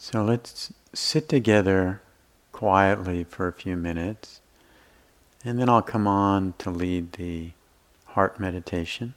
So let's sit together quietly for a few minutes, and then I'll come on to lead the heart meditation.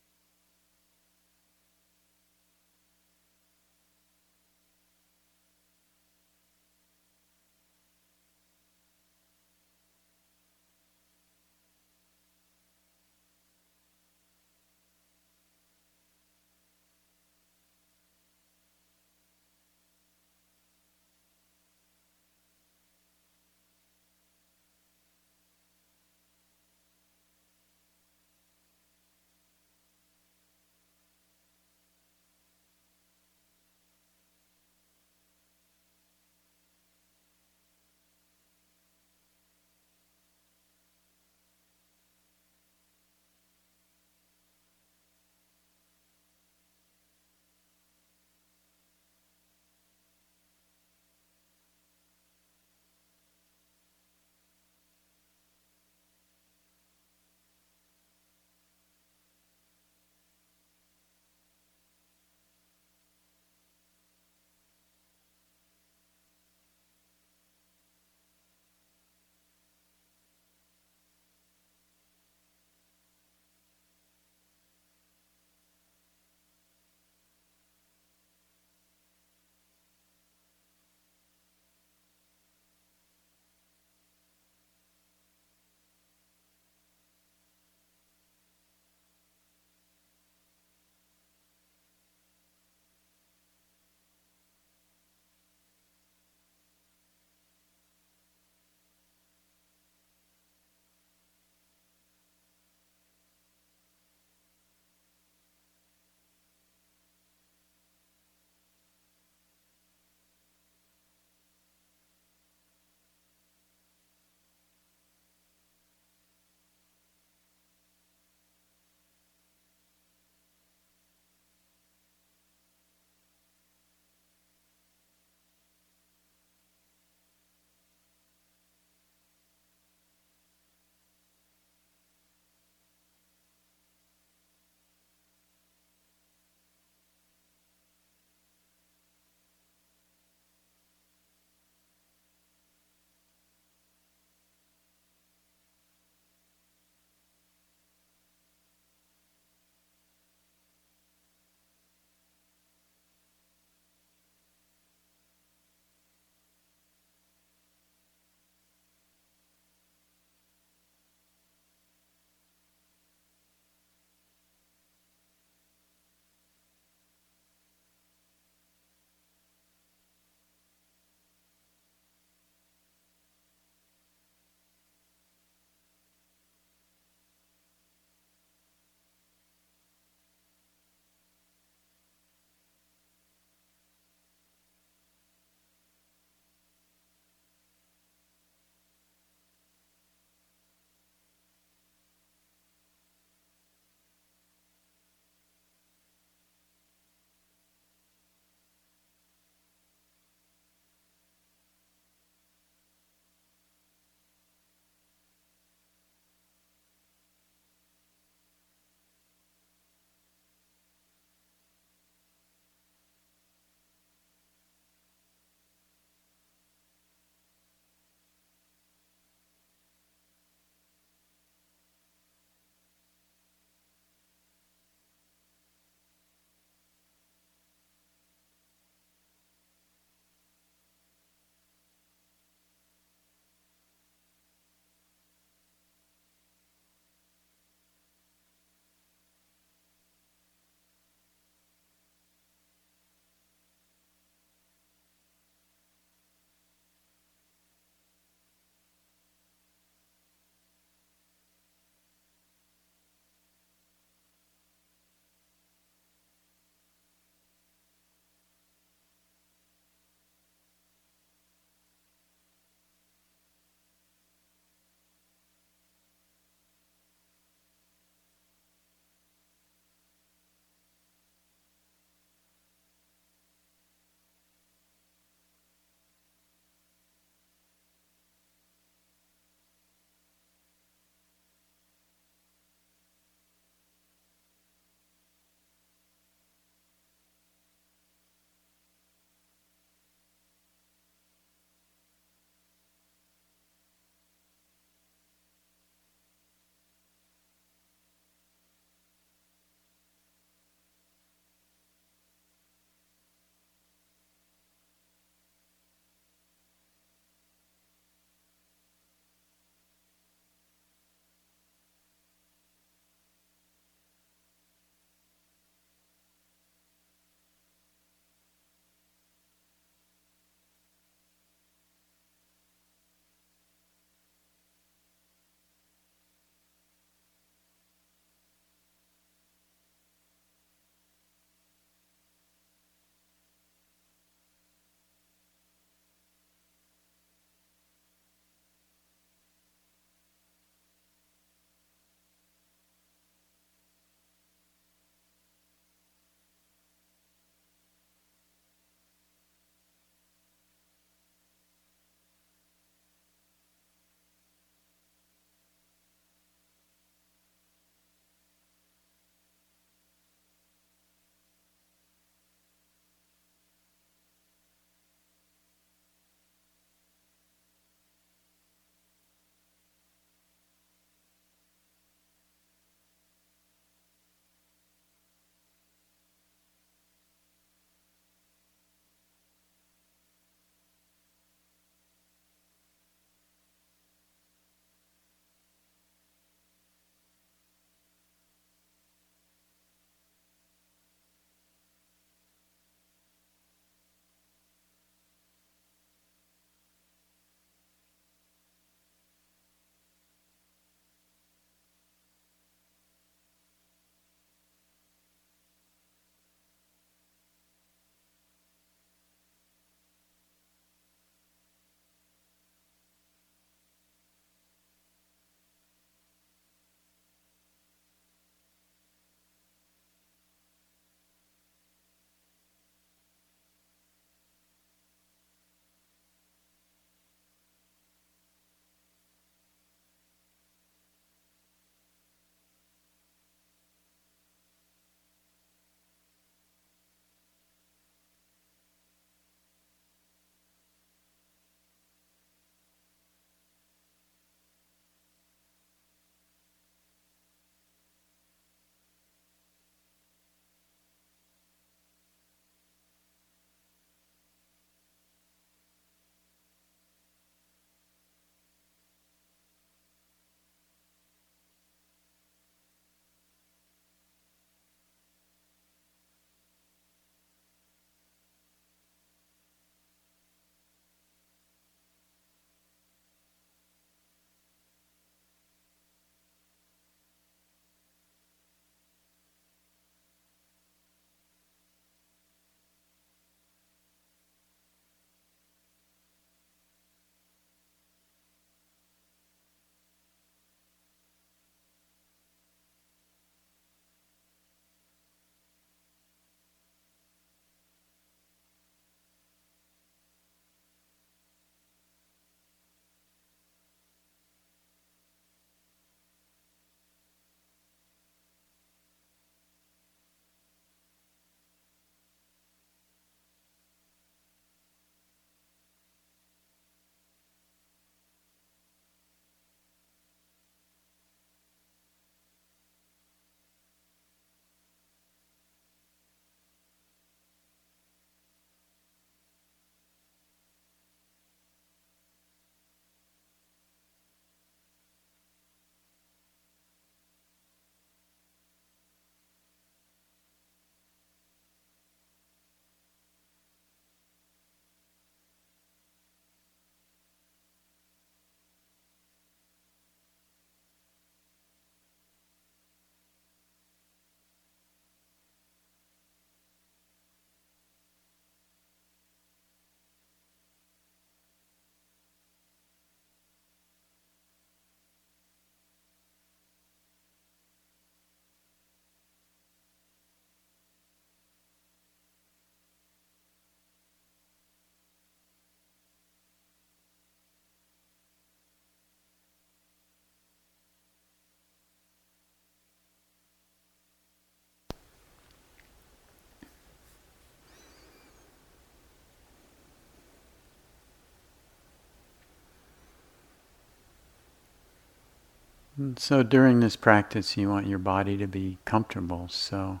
So during this practice, you want your body to be comfortable. So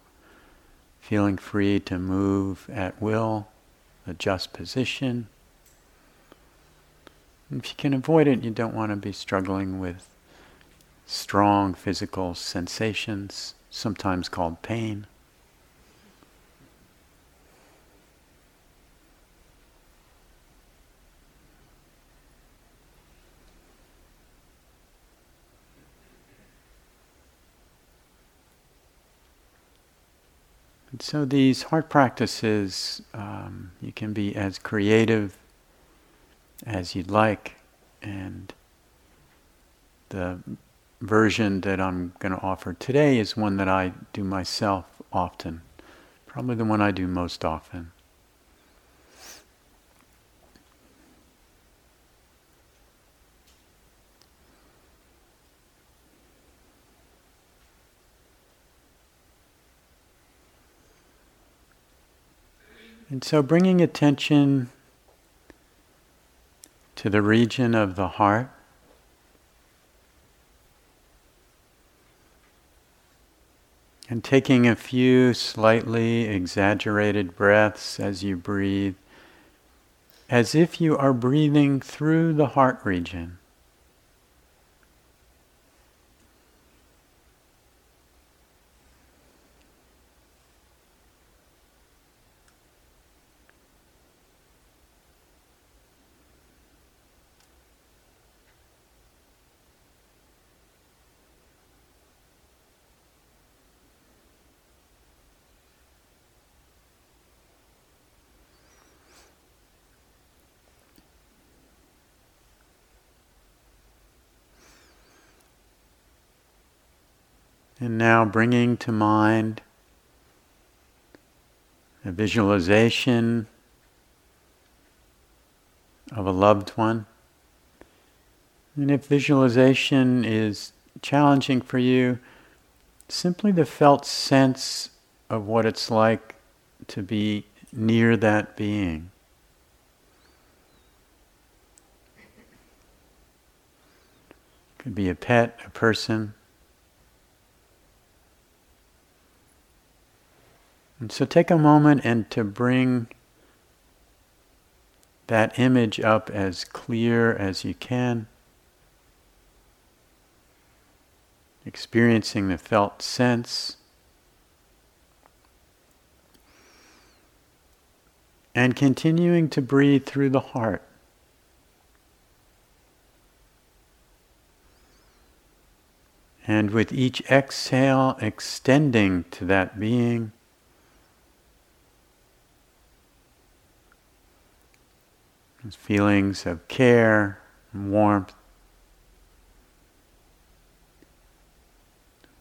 feeling free to move at will, adjust position. If you can avoid it, you don't want to be struggling with strong physical sensations, sometimes called pain. And so these heart practices, um, you can be as creative as you'd like, and the version that I'm going to offer today is one that I do myself often, probably the one I do most often. And so bringing attention to the region of the heart. And taking a few slightly exaggerated breaths as you breathe, as if you are breathing through the heart region. And now bringing to mind a visualization of a loved one. And if visualization is challenging for you, simply the felt sense of what it's like to be near that being. Could be a pet, a person. And so take a moment and to bring that image up as clear as you can. Experiencing the felt sense. And continuing to breathe through the heart. And with each exhale, extending to that being. Feelings of care, and warmth,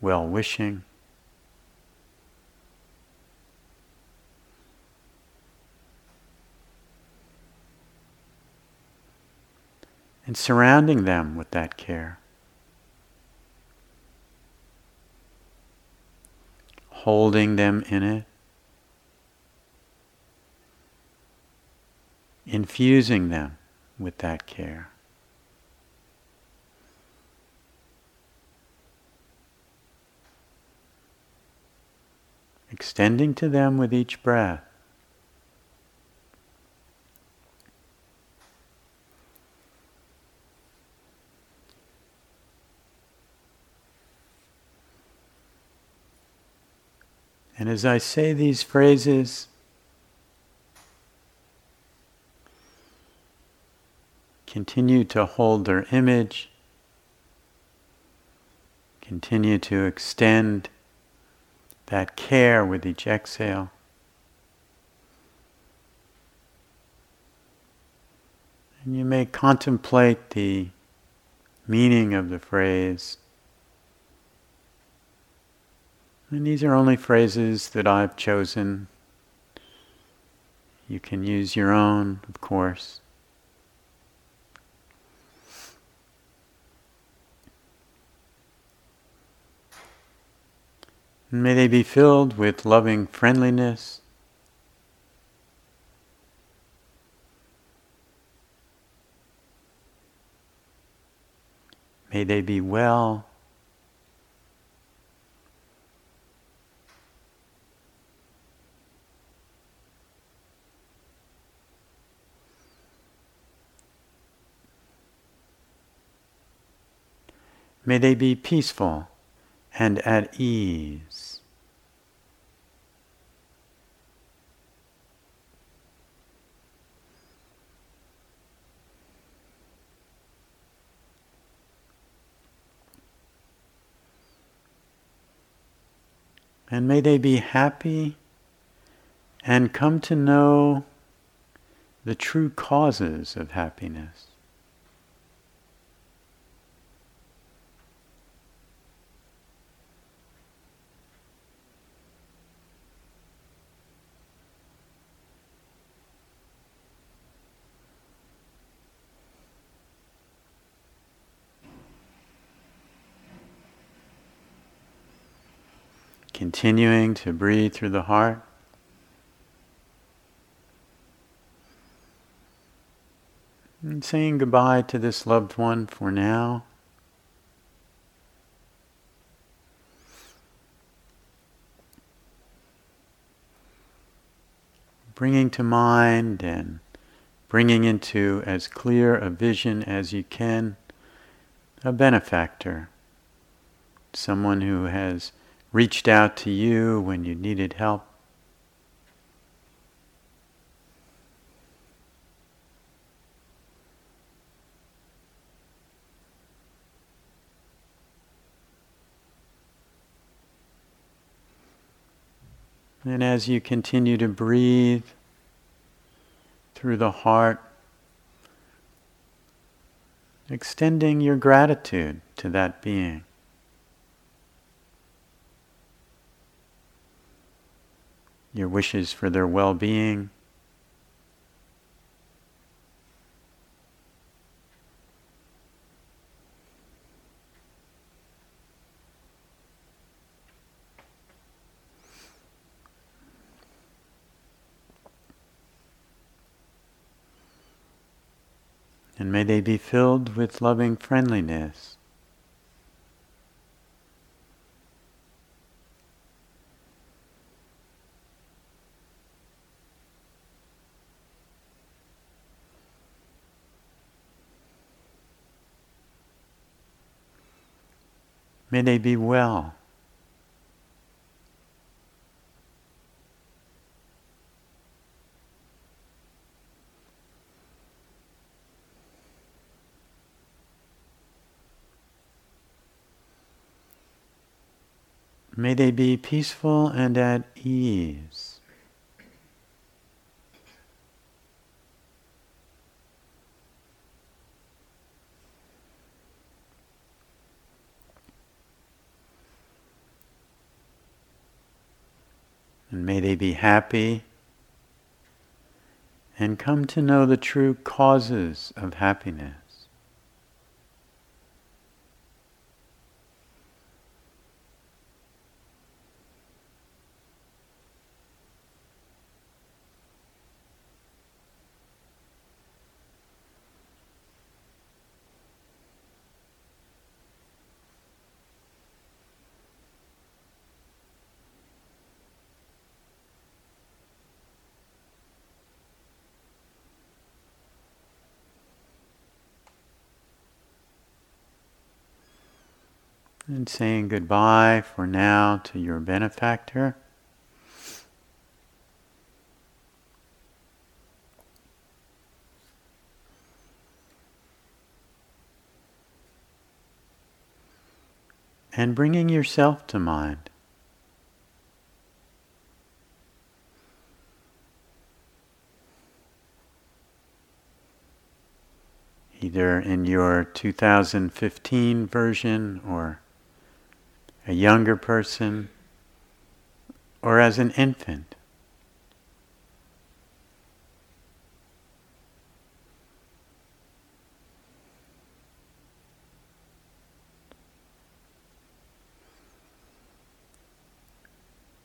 well wishing. And surrounding them with that care. Holding them in it. Infusing them with that care. Extending to them with each breath. And as I say these phrases, Continue to hold their image. Continue to extend that care with each exhale. And you may contemplate the meaning of the phrase. And these are only phrases that I've chosen. You can use your own, of course. May they be filled with loving friendliness. May they be well. May they be peaceful and at ease. And may they be happy and come to know the true causes of happiness. Continuing to breathe through the heart. And saying goodbye to this loved one for now. Bringing to mind and bringing into as clear a vision as you can a benefactor, someone who has reached out to you when you needed help. And as you continue to breathe through the heart, extending your gratitude to that being. Your wishes for their well being. And may they be filled with loving friendliness. May they be well. May they be peaceful and at ease. And may they be happy and come to know the true causes of happiness. And saying goodbye for now to your benefactor. And bringing yourself to mind. Either in your 2015 version or a younger person, or as an infant.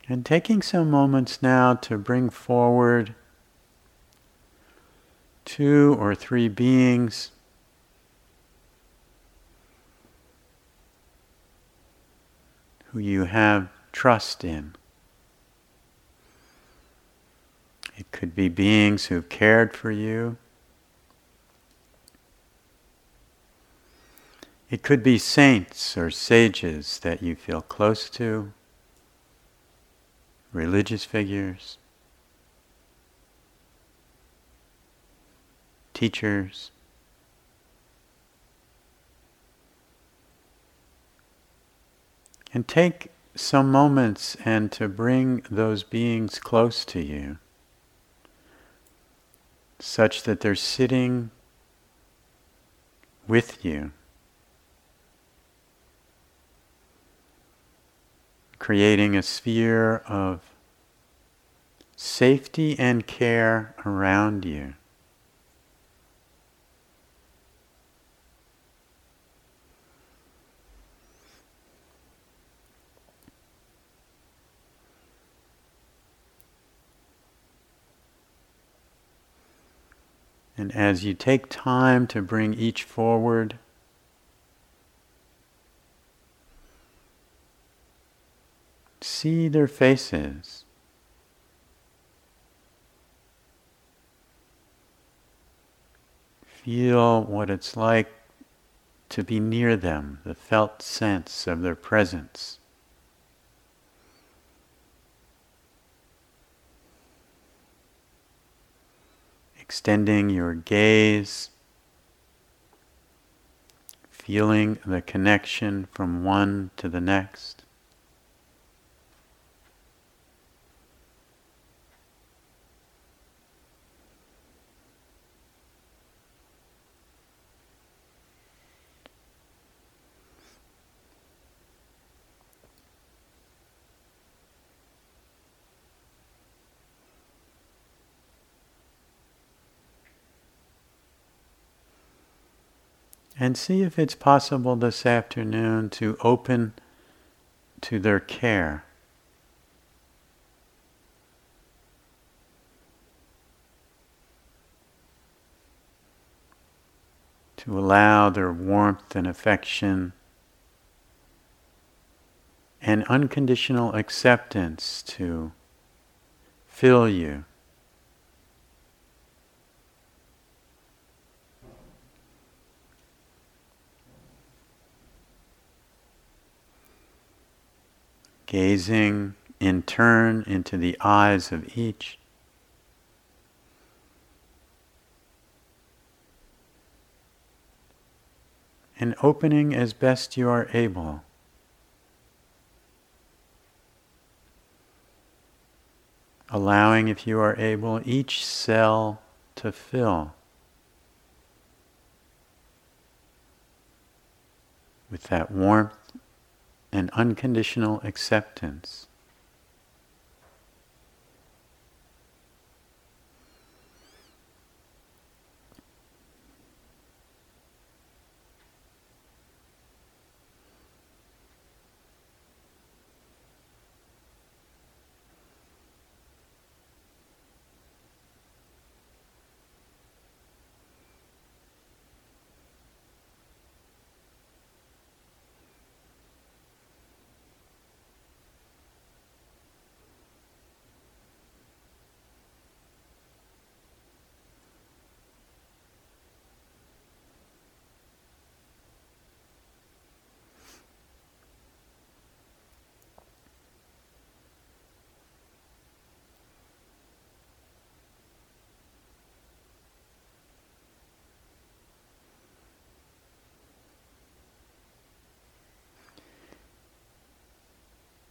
And taking some moments now to bring forward two or three beings who you have trust in. It could be beings who've cared for you. It could be saints or sages that you feel close to, religious figures, teachers. And take some moments and to bring those beings close to you, such that they're sitting with you, creating a sphere of safety and care around you. And as you take time to bring each forward, see their faces. Feel what it's like to be near them, the felt sense of their presence. Extending your gaze, feeling the connection from one to the next. And see if it's possible this afternoon to open to their care. To allow their warmth and affection and unconditional acceptance to fill you. Gazing in turn into the eyes of each. And opening as best you are able. Allowing, if you are able, each cell to fill with that warmth and unconditional acceptance.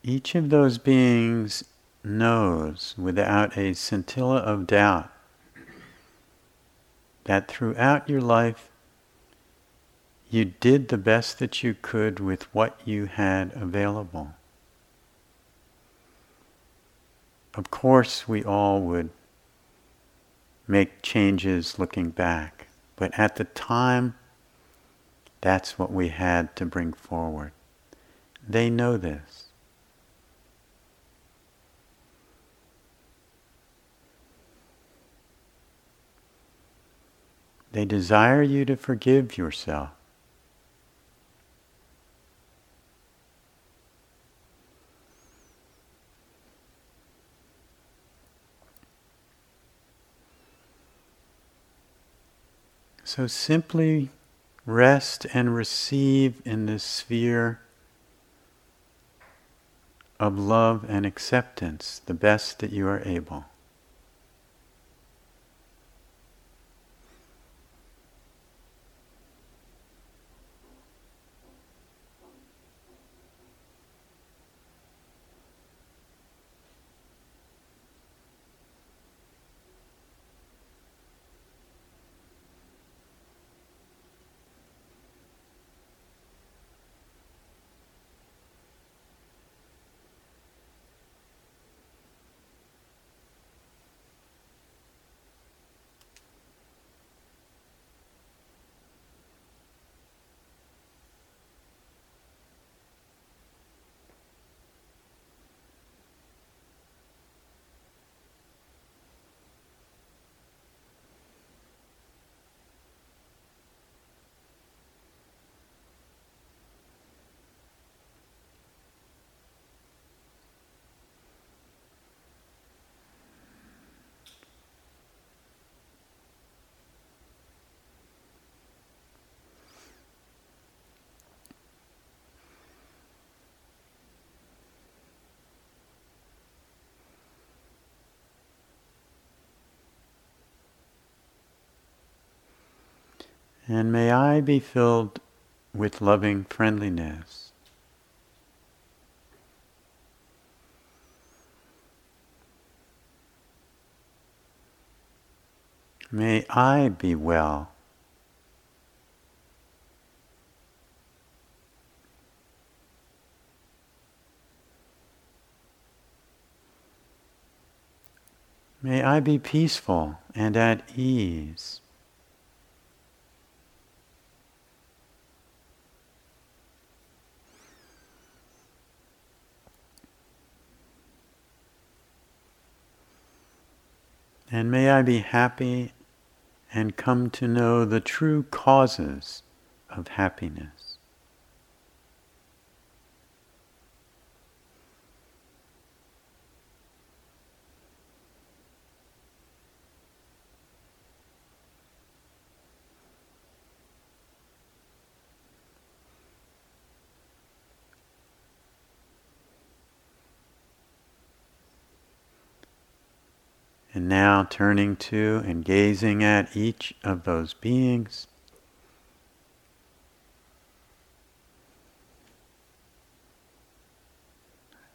Each of those beings knows without a scintilla of doubt that throughout your life you did the best that you could with what you had available. Of course, we all would make changes looking back, but at the time, that's what we had to bring forward. They know this. They desire you to forgive yourself. So simply rest and receive in this sphere of love and acceptance the best that you are able. And may I be filled with loving friendliness. May I be well. May I be peaceful and at ease. And may I be happy and come to know the true causes of happiness. And now turning to and gazing at each of those beings.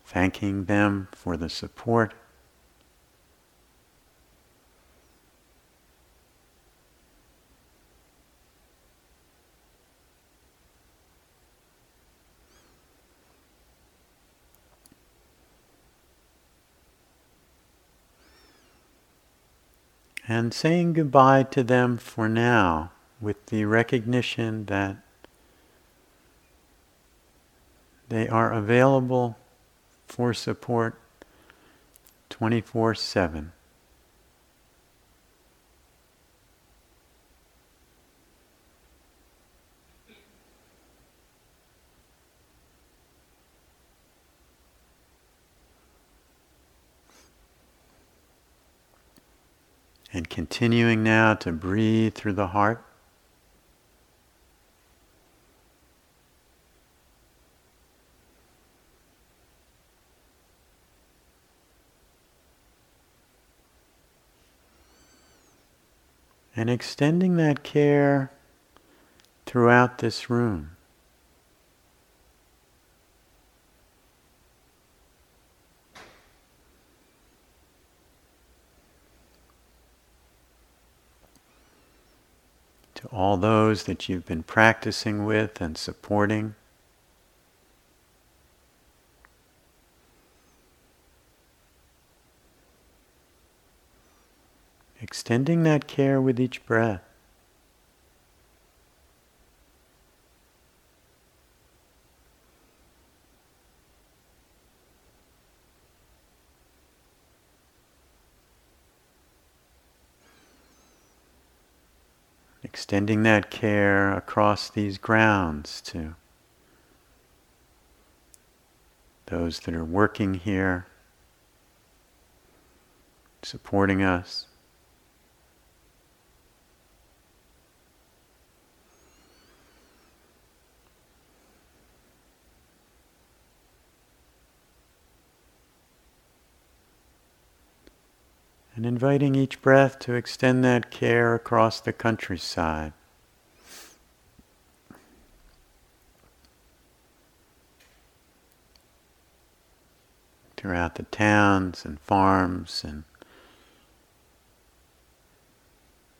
Thanking them for the support. And saying goodbye to them for now with the recognition that they are available for support 24 7. And continuing now to breathe through the heart. And extending that care throughout this room. All those that you've been practicing with and supporting. Extending that care with each breath. Extending that care across these grounds to those that are working here, supporting us. And inviting each breath to extend that care across the countryside. Throughout the towns and farms and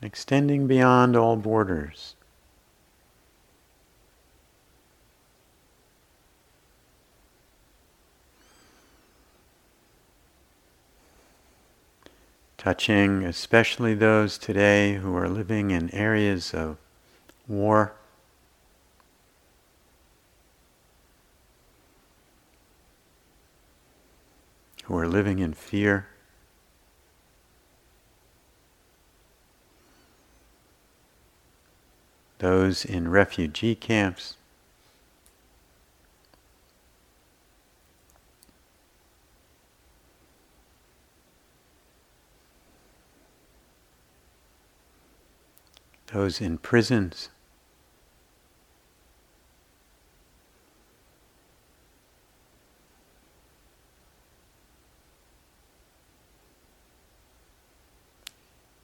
extending beyond all borders. Touching especially those today who are living in areas of war. Who are living in fear. Those in refugee camps. Those in prisons.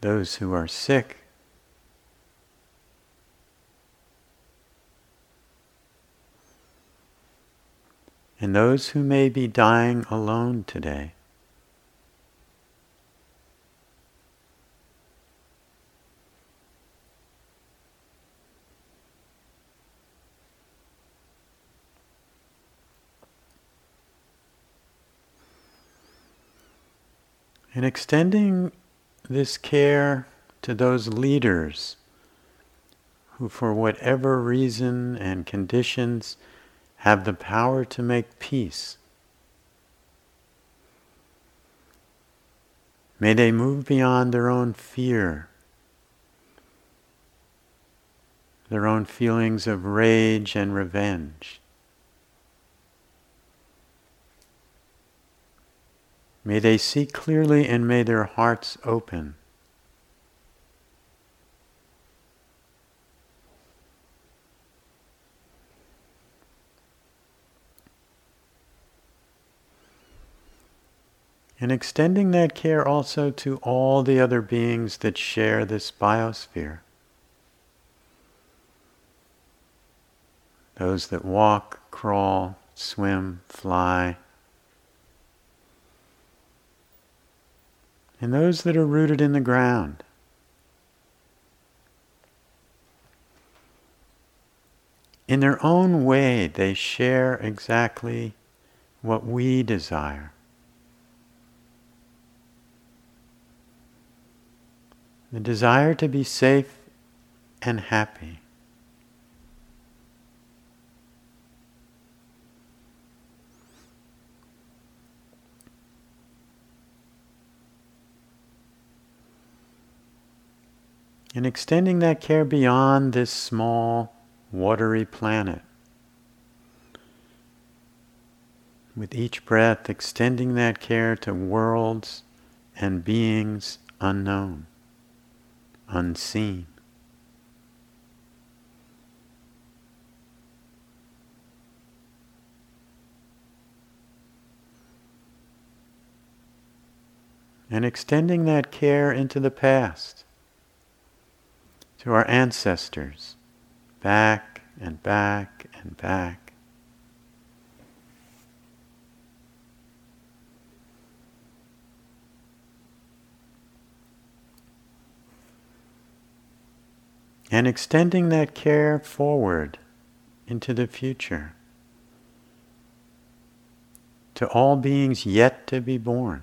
Those who are sick. And those who may be dying alone today. And extending this care to those leaders who, for whatever reason and conditions, have the power to make peace. May they move beyond their own fear, their own feelings of rage and revenge. May they see clearly and may their hearts open. And extending that care also to all the other beings that share this biosphere. Those that walk, crawl, swim, fly, and those that are rooted in the ground. In their own way, they share exactly what we desire. The desire to be safe and happy. And extending that care beyond this small, watery planet. With each breath, extending that care to worlds and beings unknown, unseen. And extending that care into the past to our ancestors, back and back and back. And extending that care forward into the future to all beings yet to be born.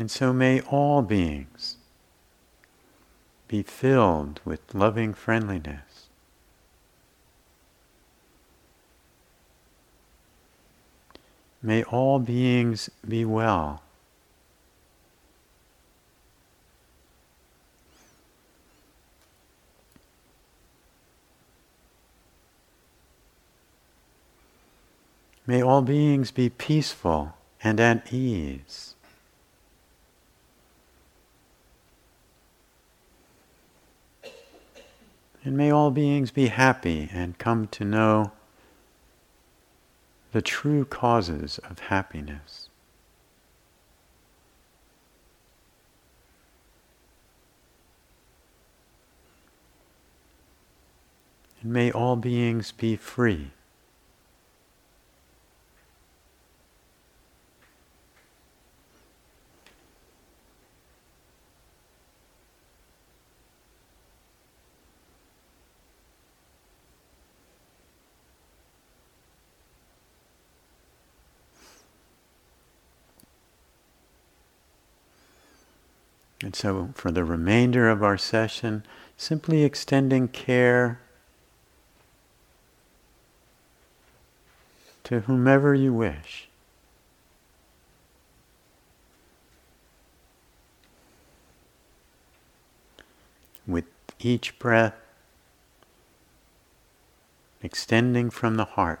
And so may all beings be filled with loving friendliness. May all beings be well. May all beings be peaceful and at ease. And may all beings be happy and come to know the true causes of happiness. And may all beings be free. And so, for the remainder of our session, simply extending care to whomever you wish. With each breath, extending from the heart.